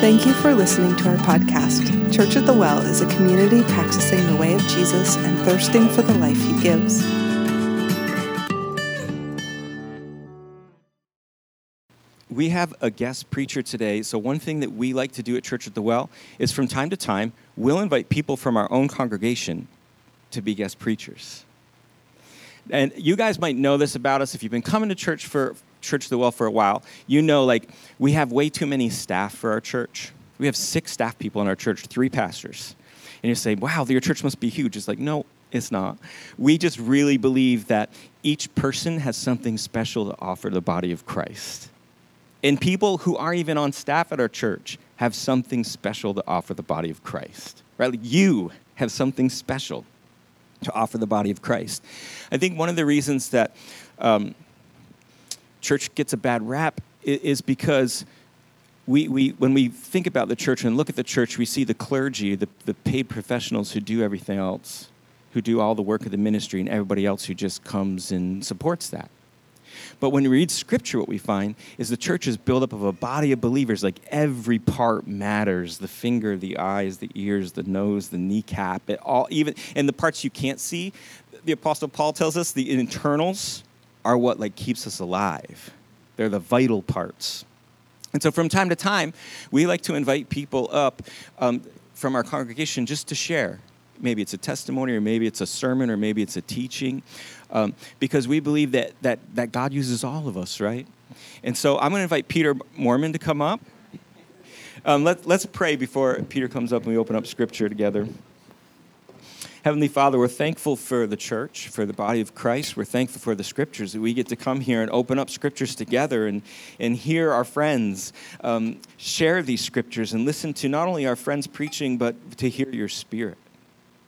Thank you for listening to our podcast. Church at the Well is a community practicing the way of Jesus and thirsting for the life he gives. We have a guest preacher today. So, one thing that we like to do at Church at the Well is from time to time, we'll invite people from our own congregation to be guest preachers. And you guys might know this about us if you've been coming to church for Church at the Well for a while. You know, like, we have way too many staff for our church. We have six staff people in our church, three pastors. And you say, wow, your church must be huge. It's like, no, it's not. We just really believe that each person has something special to offer the body of Christ. And people who aren't even on staff at our church have something special to offer the body of Christ. Right? Like you have something special to offer the body of Christ. I think one of the reasons that um, church gets a bad rap is because we, we, when we think about the church and look at the church, we see the clergy, the, the paid professionals who do everything else, who do all the work of the ministry, and everybody else who just comes and supports that. But when we read scripture, what we find is the church is built up of a body of believers. Like every part matters the finger, the eyes, the ears, the nose, the kneecap, it all, even, and the parts you can't see. The Apostle Paul tells us the internals are what like keeps us alive. They're the vital parts. And so from time to time, we like to invite people up um, from our congregation just to share maybe it's a testimony or maybe it's a sermon or maybe it's a teaching um, because we believe that, that, that god uses all of us right and so i'm going to invite peter moreman to come up um, let, let's pray before peter comes up and we open up scripture together Heavenly Father, we're thankful for the church, for the body of Christ. We're thankful for the scriptures that we get to come here and open up scriptures together and, and hear our friends um, share these scriptures and listen to not only our friends preaching, but to hear your spirit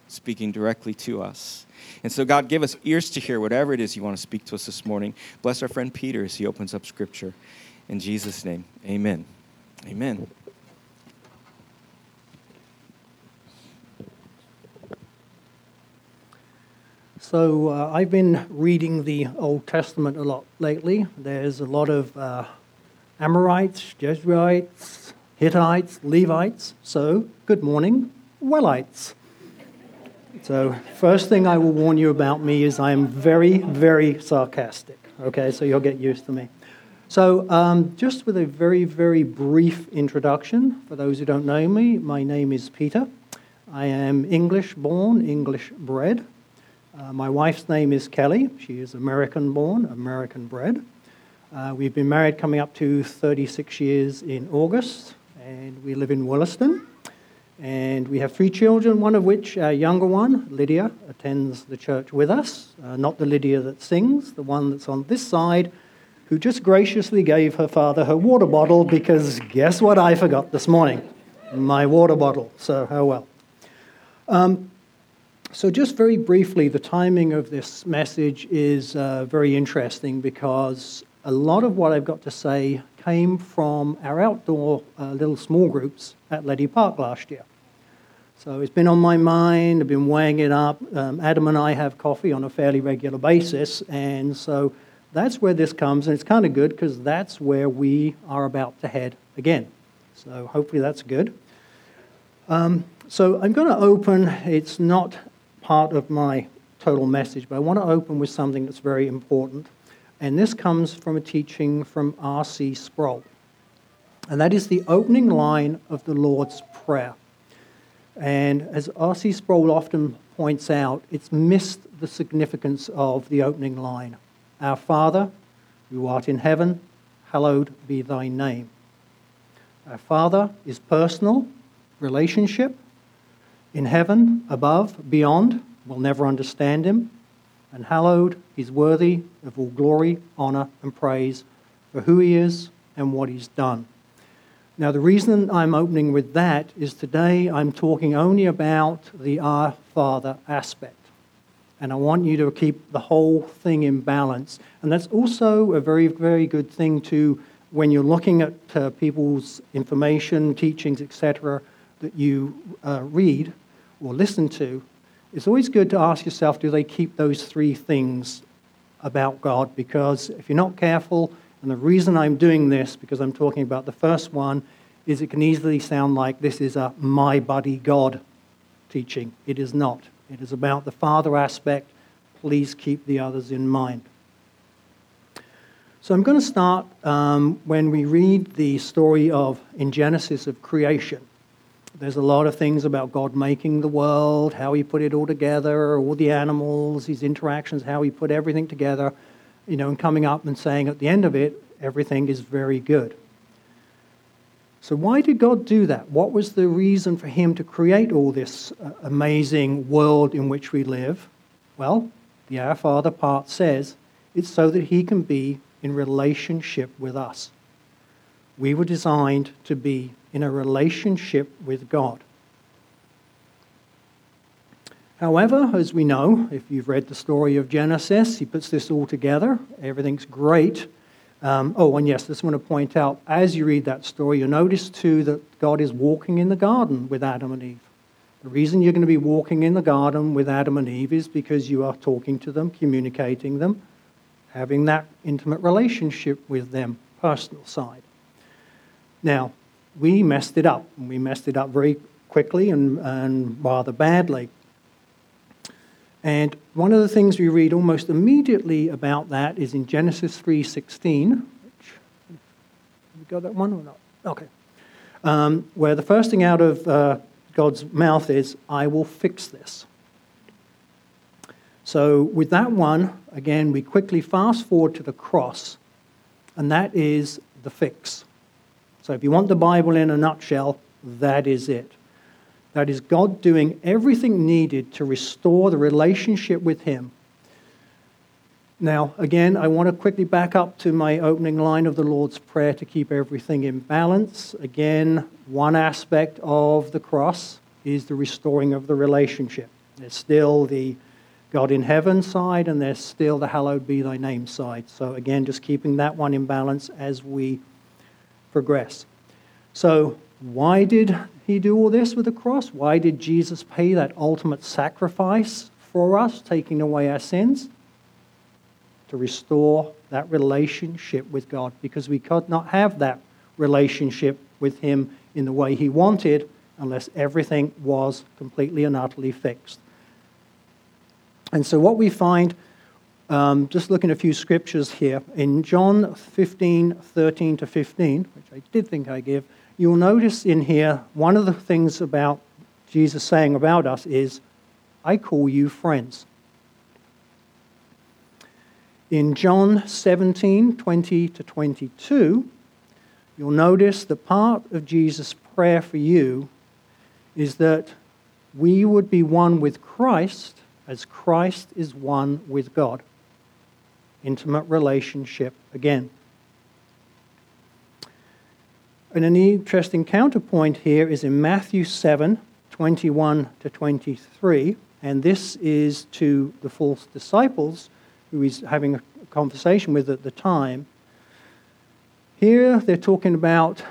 speaking directly to us. And so, God, give us ears to hear whatever it is you want to speak to us this morning. Bless our friend Peter as he opens up Scripture. In Jesus' name, amen. Amen. So, uh, I've been reading the Old Testament a lot lately. There's a lot of uh, Amorites, Jebusites, Hittites, Levites. So, good morning, Wellites. So, first thing I will warn you about me is I am very, very sarcastic. Okay, so you'll get used to me. So, um, just with a very, very brief introduction, for those who don't know me, my name is Peter. I am English born, English bred. Uh, my wife's name is Kelly. She is American born, American bred. Uh, we've been married coming up to 36 years in August, and we live in Williston. And we have three children, one of which, our younger one, Lydia, attends the church with us. Uh, not the Lydia that sings, the one that's on this side, who just graciously gave her father her water bottle because guess what I forgot this morning? My water bottle. So, oh well. Um, so, just very briefly, the timing of this message is uh, very interesting because a lot of what I've got to say came from our outdoor uh, little small groups at Leddy Park last year. So it's been on my mind, I've been weighing it up. Um, Adam and I have coffee on a fairly regular basis, and so that's where this comes, and it's kind of good because that's where we are about to head again. So hopefully that's good. Um, so I'm going to open, it's not part of my total message, but I want to open with something that's very important. And this comes from a teaching from R.C. Sproul. And that is the opening line of the Lord's Prayer. And as R.C. Sproul often points out, it's missed the significance of the opening line Our Father, who art in heaven, hallowed be thy name. Our Father is personal, relationship. In heaven, above, beyond, we'll never understand him. And hallowed, he's worthy of all glory, honor, and praise for who he is and what he's done. Now, the reason I'm opening with that is today I'm talking only about the Our Father aspect. And I want you to keep the whole thing in balance. And that's also a very, very good thing to, when you're looking at uh, people's information, teachings, etc., that you uh, read or listen to. It's always good to ask yourself do they keep those three things about God? Because if you're not careful, and the reason I'm doing this, because I'm talking about the first one, is it can easily sound like this is a my buddy God teaching. It is not. It is about the Father aspect. Please keep the others in mind. So I'm going to start um, when we read the story of in Genesis of creation. There's a lot of things about God making the world, how He put it all together, all the animals, His interactions, how He put everything together, you know, and coming up and saying at the end of it, everything is very good. So, why did God do that? What was the reason for Him to create all this uh, amazing world in which we live? Well, the Our Father part says it's so that He can be in relationship with us. We were designed to be in a relationship with God. However, as we know, if you've read the story of Genesis, he puts this all together. Everything's great. Um, oh, and yes, I just want to point out as you read that story, you'll notice too that God is walking in the garden with Adam and Eve. The reason you're going to be walking in the garden with Adam and Eve is because you are talking to them, communicating them, having that intimate relationship with them, personal side. Now, we messed it up, we messed it up very quickly and, and rather badly. And one of the things we read almost immediately about that is in Genesis 3:16, which you got that one or not? Okay, um, where the first thing out of uh, God's mouth is, "I will fix this." So with that one, again, we quickly fast forward to the cross, and that is the fix. So if you want the Bible in a nutshell, that is it. That is God doing everything needed to restore the relationship with Him. Now, again, I want to quickly back up to my opening line of the Lord's Prayer to keep everything in balance. Again, one aspect of the cross is the restoring of the relationship. There's still the God in heaven side, and there's still the hallowed be thy name side. So, again, just keeping that one in balance as we progress. So, why did he do all this with the cross? Why did Jesus pay that ultimate sacrifice for us, taking away our sins? To restore that relationship with God, because we could not have that relationship with Him in the way He wanted unless everything was completely and utterly fixed. And so, what we find, um, just looking at a few scriptures here, in John 15 13 to 15, which I did think I give, you'll notice in here one of the things about Jesus saying about us is, I call you friends. In John 17 20 to 22, you'll notice the part of Jesus' prayer for you is that we would be one with Christ as Christ is one with God. Intimate relationship again. And an interesting counterpoint here is in Matthew 7 21 to 23, and this is to the false disciples who he's having a conversation with at the time. Here they're talking about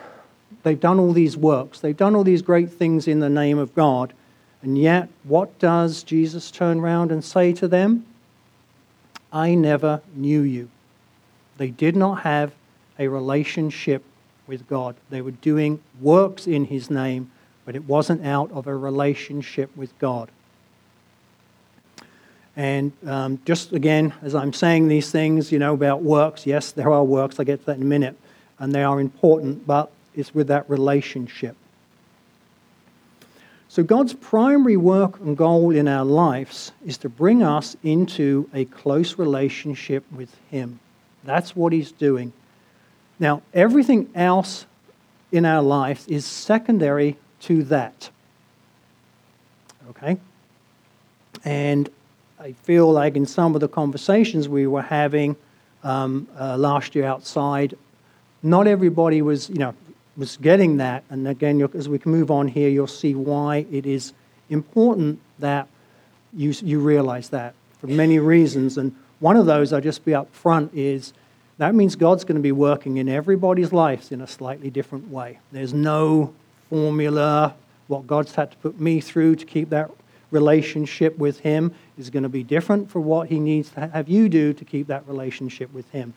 they've done all these works, they've done all these great things in the name of God, and yet, what does Jesus turn around and say to them? I never knew you. They did not have a relationship with God. They were doing works in His name, but it wasn't out of a relationship with God. And um, just again, as I'm saying these things, you know, about works, yes, there are works, I'll get to that in a minute, and they are important, but it's with that relationship. So, God's primary work and goal in our lives is to bring us into a close relationship with Him. That's what He's doing. Now, everything else in our lives is secondary to that. Okay? And I feel like in some of the conversations we were having um, uh, last year outside, not everybody was, you know, was getting that. And again, as we can move on here, you'll see why it is important that you, you realize that for many reasons. And one of those, I'll just be up front, is that means God's going to be working in everybody's lives in a slightly different way. There's no formula. What God's had to put me through to keep that relationship with Him is going to be different for what He needs to have you do to keep that relationship with Him.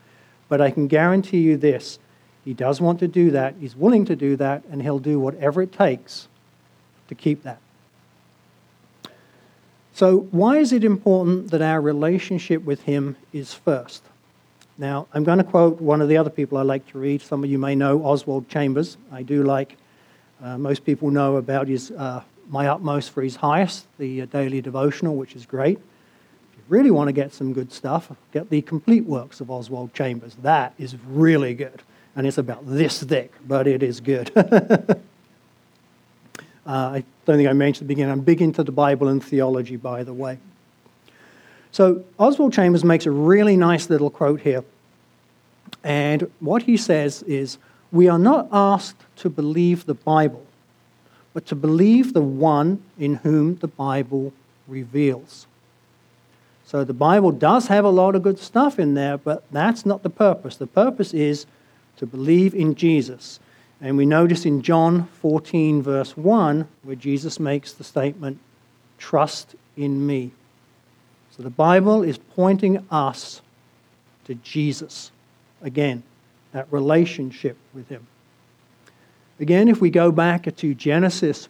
But I can guarantee you this He does want to do that. He's willing to do that, and he'll do whatever it takes to keep that. So, why is it important that our relationship with him is first? Now, I'm going to quote one of the other people I like to read. Some of you may know Oswald Chambers. I do like, uh, most people know about his uh, My Utmost for His Highest, the uh, daily devotional, which is great. If you really want to get some good stuff, get the complete works of Oswald Chambers. That is really good. And it's about this thick, but it is good. Uh, I don't think I mentioned at the beginning, I'm big into the Bible and theology, by the way. So Oswald Chambers makes a really nice little quote here. And what he says is We are not asked to believe the Bible, but to believe the one in whom the Bible reveals. So the Bible does have a lot of good stuff in there, but that's not the purpose. The purpose is to believe in Jesus. And we notice in John 14, verse 1, where Jesus makes the statement, Trust in me. So the Bible is pointing us to Jesus. Again, that relationship with Him. Again, if we go back to Genesis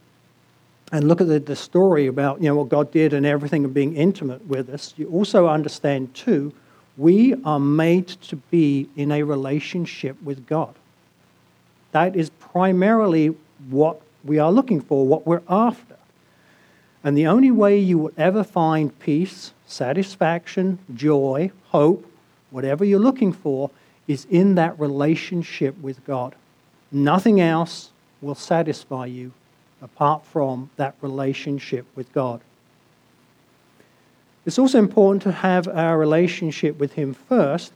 and look at the, the story about you know, what God did and everything and being intimate with us, you also understand, too, we are made to be in a relationship with God. That is primarily what we are looking for, what we're after. And the only way you will ever find peace, satisfaction, joy, hope, whatever you're looking for, is in that relationship with God. Nothing else will satisfy you apart from that relationship with God. It's also important to have our relationship with Him first,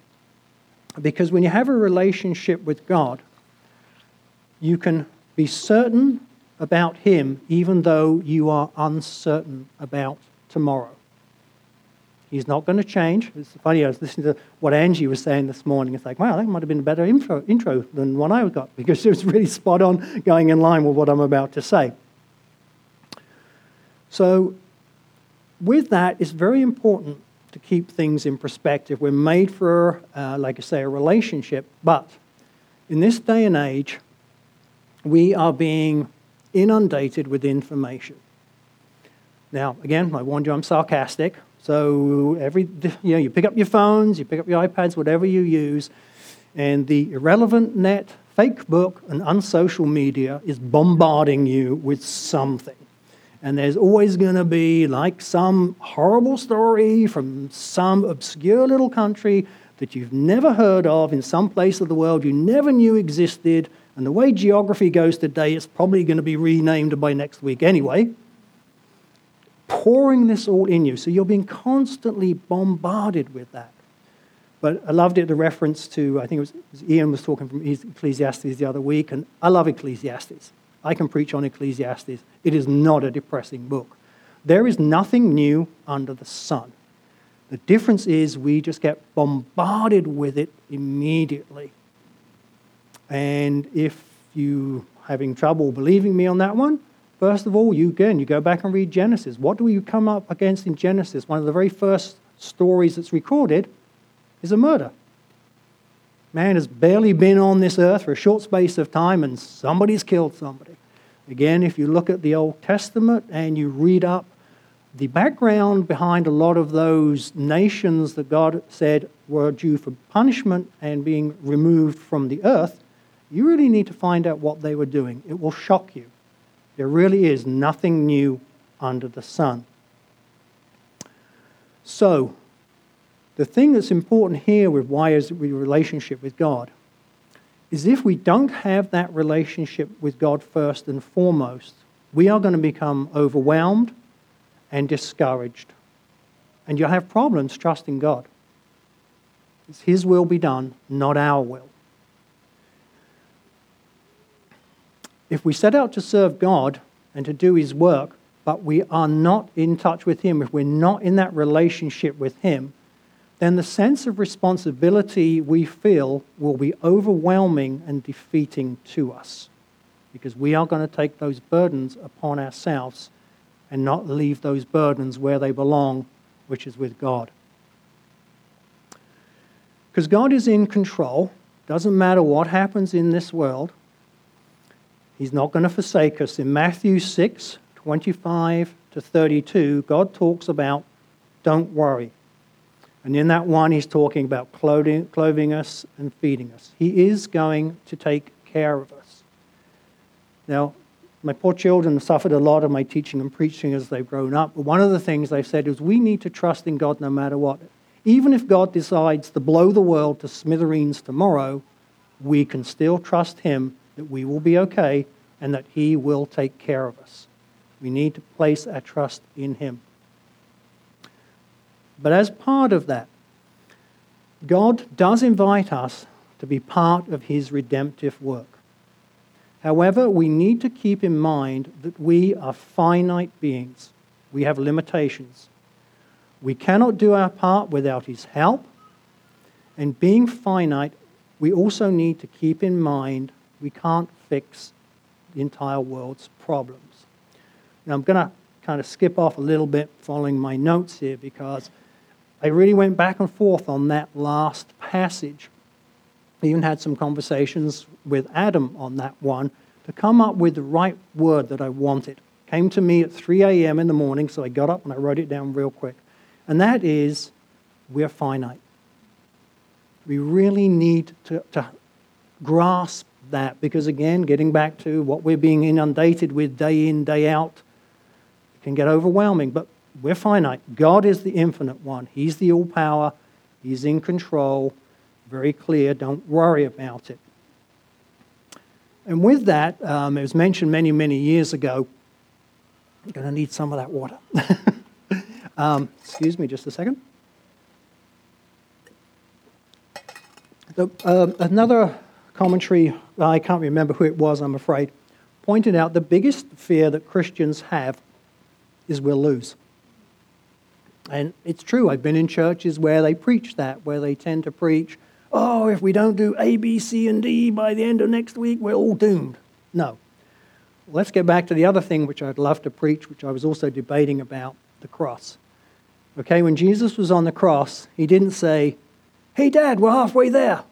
because when you have a relationship with God, you can be certain about Him even though you are uncertain about tomorrow. He's not going to change. It's funny, I was listening to what Angie was saying this morning. It's like, wow, that might have been a better intro, intro than what I got because it was really spot on going in line with what I'm about to say. So, with that, it's very important to keep things in perspective. We're made for, uh, like I say, a relationship, but in this day and age, we are being inundated with information. Now, again, I warned you I'm sarcastic. So every you know, you pick up your phones, you pick up your iPads, whatever you use, and the irrelevant net, fake book, and unsocial media is bombarding you with something. And there's always going to be like some horrible story from some obscure little country that you've never heard of in some place of the world you never knew existed and the way geography goes today, it's probably going to be renamed by next week anyway. Pouring this all in you. So you're being constantly bombarded with that. But I loved it, the reference to, I think it was, it was Ian was talking from Ecclesiastes the other week, and I love Ecclesiastes. I can preach on Ecclesiastes. It is not a depressing book. There is nothing new under the sun. The difference is we just get bombarded with it immediately. And if you having trouble believing me on that one, first of all, you again, you go back and read Genesis. What do you come up against in Genesis? One of the very first stories that's recorded is a murder. Man has barely been on this earth for a short space of time, and somebody's killed somebody. Again, if you look at the Old Testament and you read up the background behind a lot of those nations that God said were due for punishment and being removed from the earth, you really need to find out what they were doing. It will shock you. There really is nothing new under the sun. So, the thing that's important here with why is we relationship with God is if we don't have that relationship with God first and foremost, we are going to become overwhelmed and discouraged. And you'll have problems trusting God. It's His will be done, not our will. if we set out to serve God and to do His work, but we are not in touch with Him, if we're not in that relationship with Him, then the sense of responsibility we feel will be overwhelming and defeating to us because we are going to take those burdens upon ourselves and not leave those burdens where they belong, which is with God. Because God is in control, Doesn't matter what happens in this world, He's not going to forsake us. In Matthew 6 25 to 32, God talks about don't worry. And in that one, He's talking about clothing, clothing us and feeding us. He is going to take care of us. Now, my poor children have suffered a lot of my teaching and preaching as they've grown up. But one of the things they've said is we need to trust in God no matter what. Even if God decides to blow the world to smithereens tomorrow, we can still trust Him that we will be okay and that He will take care of us. We need to place our trust in Him. But as part of that, God does invite us to be part of His redemptive work. However, we need to keep in mind that we are finite beings. We have limitations. We cannot do our part without His help. And being finite, we also need to keep in mind we can't fix the entire world's problems. Now, I'm going to kind of skip off a little bit following my notes here because I really went back and forth on that last passage. I even had some conversations with Adam on that one to come up with the right word that I wanted. Came to me at 3 a.m. in the morning, so I got up and I wrote it down real quick. And that is, we're finite. We really need to, to grasp that because, again, getting back to what we're being inundated with day in, day out, it can get overwhelming. But we're finite. God is the infinite one, He's the all power, He's in control. Very clear. Don't worry about it. And with that, um, it was mentioned many, many years ago. I'm going to need some of that water. um, excuse me just a second. The, uh, another commentary, I can't remember who it was, I'm afraid, pointed out the biggest fear that Christians have is we'll lose. And it's true, I've been in churches where they preach that, where they tend to preach, oh, if we don't do A, B, C, and D by the end of next week, we're all doomed. No. Let's get back to the other thing which I'd love to preach, which I was also debating about the cross. Okay, when Jesus was on the cross, he didn't say, Hey, Dad, we're halfway there.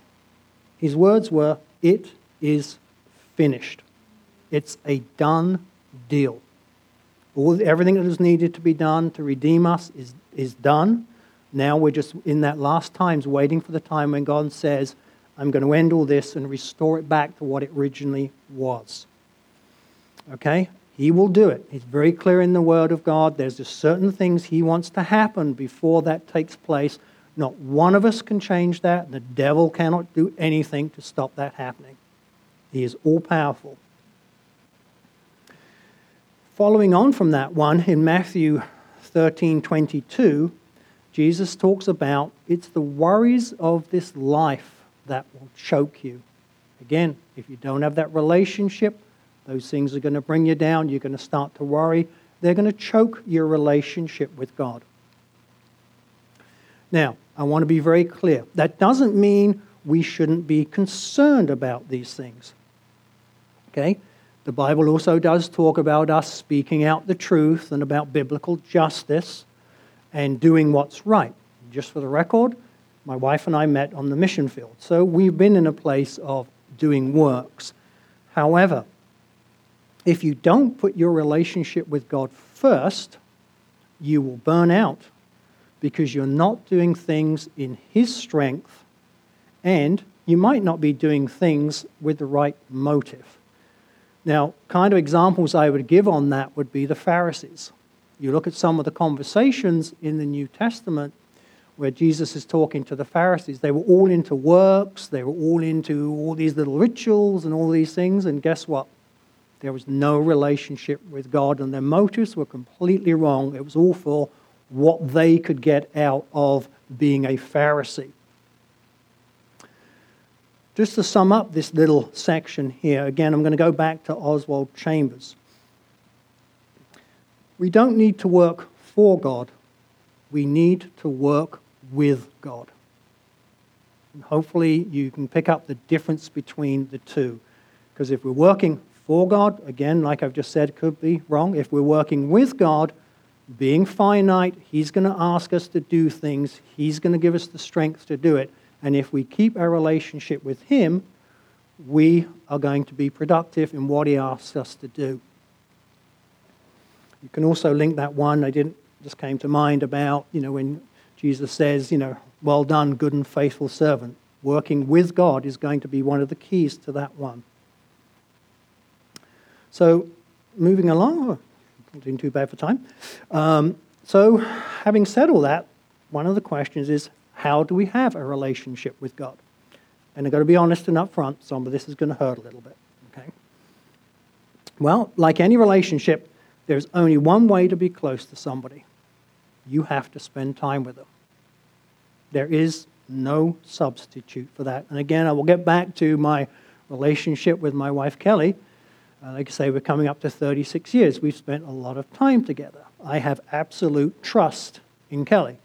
His words were, It is finished. It's a done deal. All, everything that is needed to be done to redeem us is, is done. Now we're just in that last times waiting for the time when God says, I'm going to end all this and restore it back to what it originally was. Okay? He will do it. He's very clear in the Word of God. There's just certain things He wants to happen before that takes place. Not one of us can change that. The devil cannot do anything to stop that happening. He is all powerful. Following on from that one, in Matthew 13 22, Jesus talks about it's the worries of this life that will choke you. Again, if you don't have that relationship, those things are going to bring you down. You're going to start to worry. They're going to choke your relationship with God. Now, I want to be very clear. That doesn't mean we shouldn't be concerned about these things. Okay? The Bible also does talk about us speaking out the truth and about biblical justice and doing what's right. Just for the record, my wife and I met on the mission field. So we've been in a place of doing works. However, if you don't put your relationship with God first, you will burn out because you're not doing things in His strength and you might not be doing things with the right motive. Now, kind of examples I would give on that would be the Pharisees. You look at some of the conversations in the New Testament where Jesus is talking to the Pharisees. They were all into works, they were all into all these little rituals and all these things, and guess what? There was no relationship with God, and their motives were completely wrong. It was all for what they could get out of being a Pharisee. Just to sum up this little section here, again, I'm going to go back to Oswald Chambers. We don't need to work for God, we need to work with God. And hopefully, you can pick up the difference between the two. Because if we're working for God, again, like I've just said, could be wrong. If we're working with God, being finite, He's going to ask us to do things, He's going to give us the strength to do it And if we keep our relationship with Him, we are going to be productive in what He asks us to do. You can also link that one, I didn't, just came to mind about, you know, when Jesus says, you know, well done, good and faithful servant. Working with God is going to be one of the keys to that one. So, moving along, oh, not doing too bad for time. Um, so, having said all that, one of the questions is how do we have a relationship with God? And I've got to be honest and upfront, some of this is going to hurt a little bit. Okay? Well, like any relationship, there's only one way to be close to somebody you have to spend time with them. There is no substitute for that. And again, I will get back to my relationship with my wife Kelly. Uh, like I say, we're coming up to 36 years. We've spent a lot of time together. I have absolute trust in Kelly.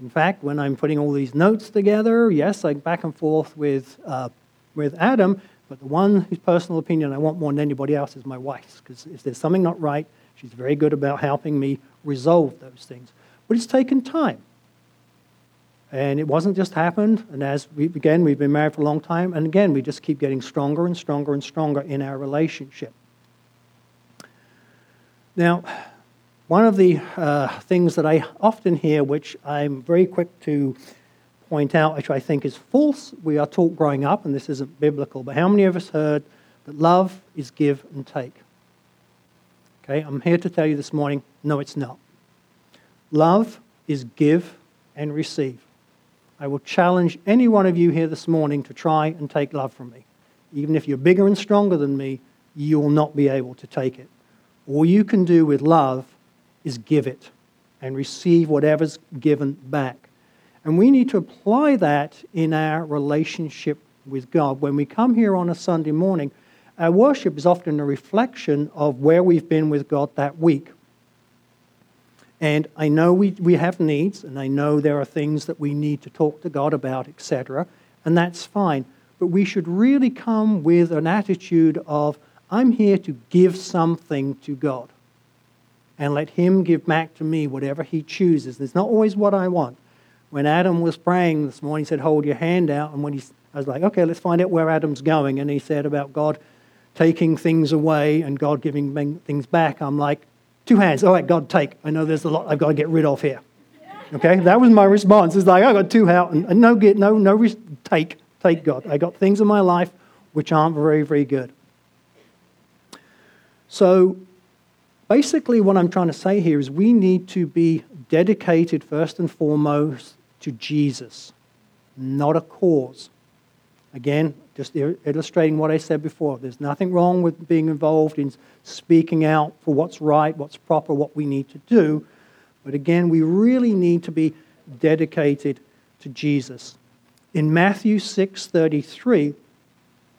In fact, when I'm putting all these notes together, yes, I back and forth with, uh, with Adam, but the one whose personal opinion I want more than anybody else is my wife's, because if there's something not right, she's very good about helping me resolve those things. But it's taken time. And it wasn't just happened. And as we again, we've been married for a long time, and again, we just keep getting stronger and stronger and stronger in our relationship. Now, one of the uh, things that I often hear, which I'm very quick to point out, which I think is false, we are taught growing up, and this isn't biblical, but how many of us heard that love is give and take? Okay, I'm here to tell you this morning no, it's not. Love is give and receive. I will challenge any one of you here this morning to try and take love from me. Even if you're bigger and stronger than me, you will not be able to take it. All you can do with love is give it and receive whatever's given back. And we need to apply that in our relationship with God. When we come here on a Sunday morning, our worship is often a reflection of where we've been with God that week. And I know we, we have needs, and I know there are things that we need to talk to God about, etc., and that's fine. But we should really come with an attitude of, I'm here to give something to God. And let Him give back to me whatever He chooses. It's not always what I want. When Adam was praying this morning, he said, Hold your hand out. And when he, I was like, Okay, let's find out where Adam's going. And he said about God taking things away and God giving things back. I'm like, Two hands. All right, God, take. I know there's a lot I've got to get rid of here. Okay, that was my response. It's like I got two out and, no get no no take take God. I got things in my life which aren't very very good. So basically, what I'm trying to say here is we need to be dedicated first and foremost to Jesus, not a cause. Again, just illustrating what I said before. There's nothing wrong with being involved in speaking out for what's right, what's proper, what we need to do. But again, we really need to be dedicated to Jesus. In Matthew 6:33,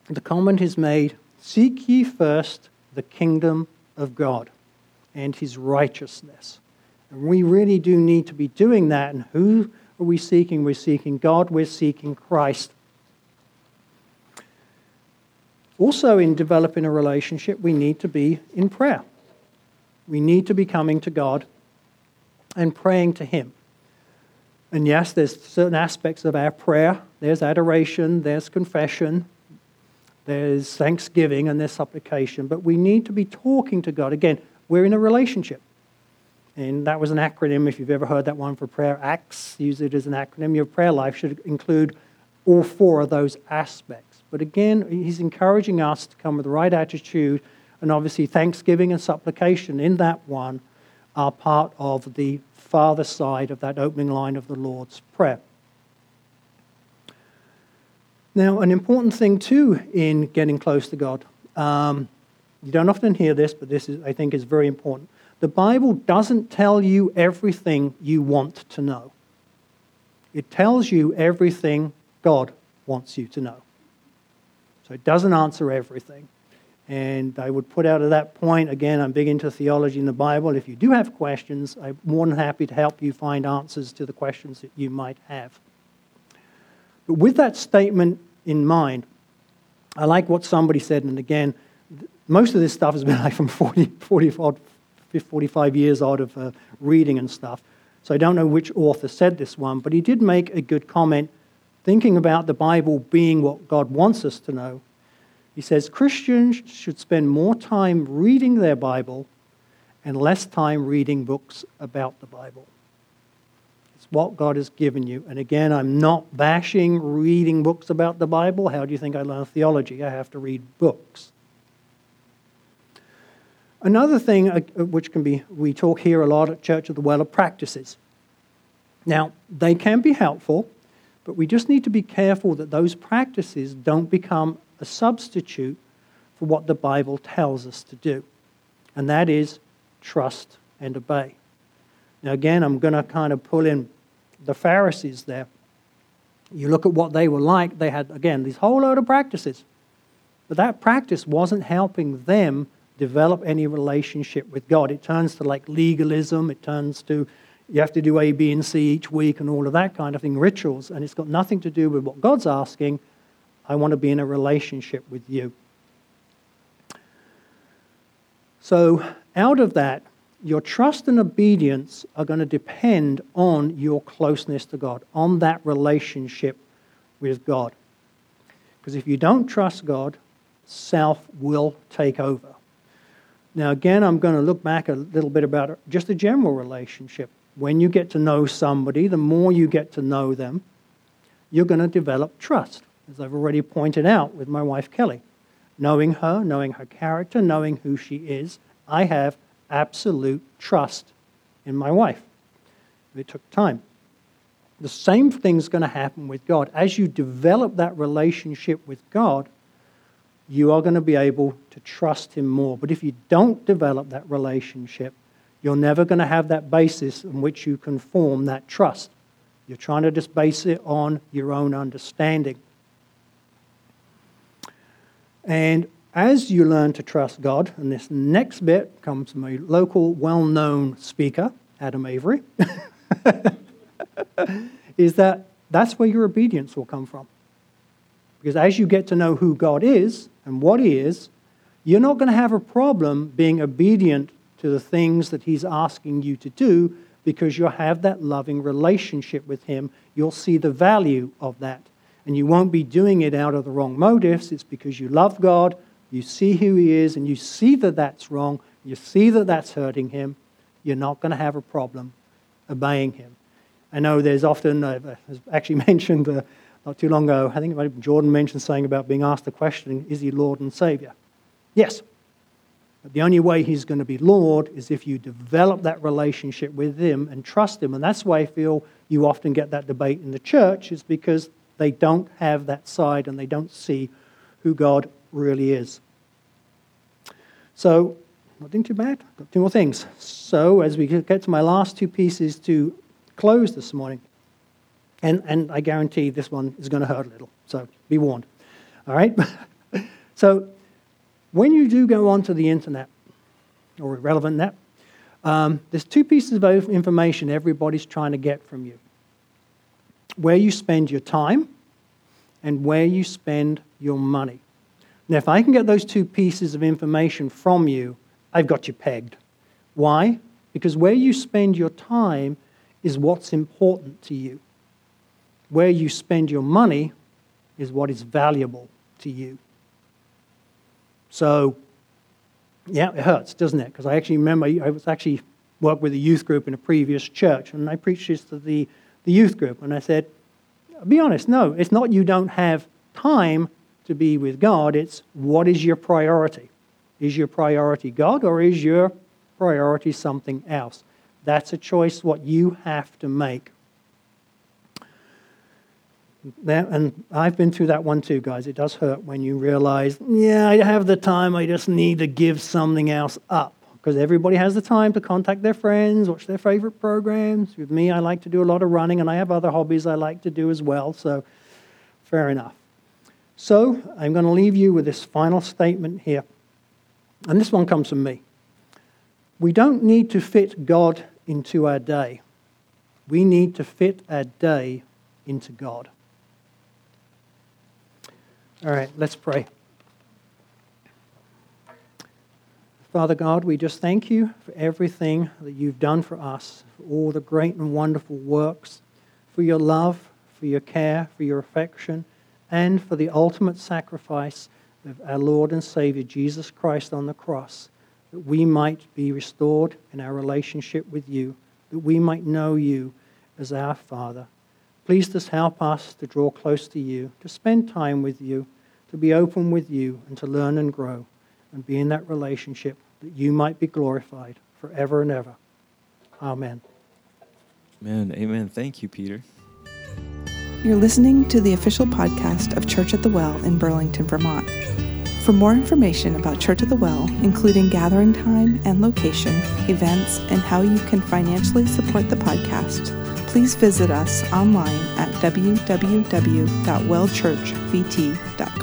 the comment is made, "Seek ye first the kingdom of God and his righteousness." And we really do need to be doing that. And who are we seeking? We're seeking God, we're seeking Christ. Also, in developing a relationship, we need to be in prayer. We need to be coming to God and praying to Him. And yes, there's certain aspects of our prayer. There's adoration, there's confession, there's thanksgiving, and there's supplication. But we need to be talking to God. Again, we're in a relationship. And that was an acronym, if you've ever heard that one for prayer. ACTS, use it as an acronym. Your prayer life should include all four of those aspects. But again, he's encouraging us to come with the right attitude, and obviously, thanksgiving and supplication in that one are part of the Father side of that opening line of the Lord's Prayer. Now, an important thing too in getting close to God, um, you don't often hear this, but this is, I think, is very important. The Bible doesn't tell you everything you want to know. It tells you everything God wants you to know. So it doesn't answer everything. And I would put out at that point, again, I'm big into theology in the Bible. If you do have questions, I'm more than happy to help you find answers to the questions that you might have. But with that statement in mind, I like what somebody said, and again, most of this stuff has been like from 40, 40 45 years out of uh, reading and stuff. So I don't know which author said this one, but he did make a good comment thinking about the Bible being what God wants us to know, he says Christians should spend more time reading their Bible and less time reading books about the Bible. It's what God has given you. And again, I'm not bashing reading books about the Bible. How do you think I learn theology? I have to read books. Another thing uh, which can be, we talk here a lot at Church of the Well, of practices. Now, they can be helpful, but we just need to be careful that those practices don't become a substitute for what the Bible tells us to do, and that is trust and obey. Now, again, I'm going to kind of pull in the Pharisees there. You look at what they were like, they had, again, these whole load of practices. But that practice wasn't helping them develop any relationship with God. It turns to like legalism, it turns to you have to do A, B, and C each week and all of that kind of thing, rituals, and it's got nothing to do with what God's asking. I want to be in a relationship with you. So, out of that, your trust and obedience are going to depend on your closeness to God, on that relationship with God. Because if you don't trust God, self will take over. Now, again, I'm going to look back a little bit about just a general relationship. When you get to know somebody, the more you get to know them, you're going to develop trust, as I've already pointed out with my wife Kelly. Knowing her, knowing her character, knowing who she is, I have absolute trust in my wife. It took time. The same thing's going to happen with God. As you develop that relationship with God, you are going to be able to trust Him more. But if you don't develop that relationship, you're never going to have that basis on which you can form that trust. You're trying to just base it on your own understanding. And as you learn to trust God, and this next bit comes from a local, well known speaker, Adam Avery, is that that's where your obedience will come from. Because as you get to know who God is and what He is, you're not going to have a problem being obedient to the things that He's asking you to do because you'll have that loving relationship with Him. You'll see the value of that. And you won't be doing it out of the wrong motives. It's because you love God, you see who He is, and you see that that's wrong, you see that that's hurting Him. You're not going to have a problem obeying Him. I know there's often, uh, actually mentioned uh, not too long ago, I think Jordan mentioned saying about being asked the question, is He Lord and Savior? Yes. But the only way he's going to be Lord is if you develop that relationship with him and trust him. And that's why I feel you often get that debate in the church, is because they don't have that side and they don't see who God really is. So, nothing too bad. Got two more things. So, as we get to my last two pieces to close this morning, and, and I guarantee this one is going to hurt a little, so be warned. All right? so, when you do go onto the internet or relevant net, um, there's two pieces of information everybody's trying to get from you where you spend your time and where you spend your money. Now, if I can get those two pieces of information from you, I've got you pegged. Why? Because where you spend your time is what's important to you. Where you spend your money is what is valuable to you. So, yeah, it hurts, doesn't it? Because I actually remember I was actually worked with a youth group in a previous church, and I preached this to the, the youth group, and I said, be honest, no, it's not you don't have time to be with God, it's what is your priority? Is your priority God, or is your priority something else? That's a choice what you have to make. And I've been through that one too, guys. It does hurt when you realize, yeah, I have the time, I just need to give something else up. Because everybody has the time to contact their friends, watch their favorite programs. With me, I like to do a lot of running, and I have other hobbies I like to do as well, so fair enough. So I'm going to leave you with this final statement here. And this one comes from me. We don't need to fit God into our day, we need to fit our day into God. All right, let's pray. Father God, we just thank you for everything that you've done for us, for all the great and wonderful works, for your love, for your care, for your affection, and for the ultimate sacrifice of our Lord and Savior Jesus Christ on the cross, that we might be restored in our relationship with you, that we might know you as our Father. Please just help us to draw close to you, to spend time with you, to be open with you, and to learn and grow, and be in that relationship that you might be glorified forever and ever. Amen. Amen. Amen. Thank you, Peter. You're listening to the official podcast of Church at the Well in Burlington, Vermont. For more information about Church at the Well, including gathering time and location, events, and how you can financially support the podcast, please visit us online at www.wellchurchvt.com.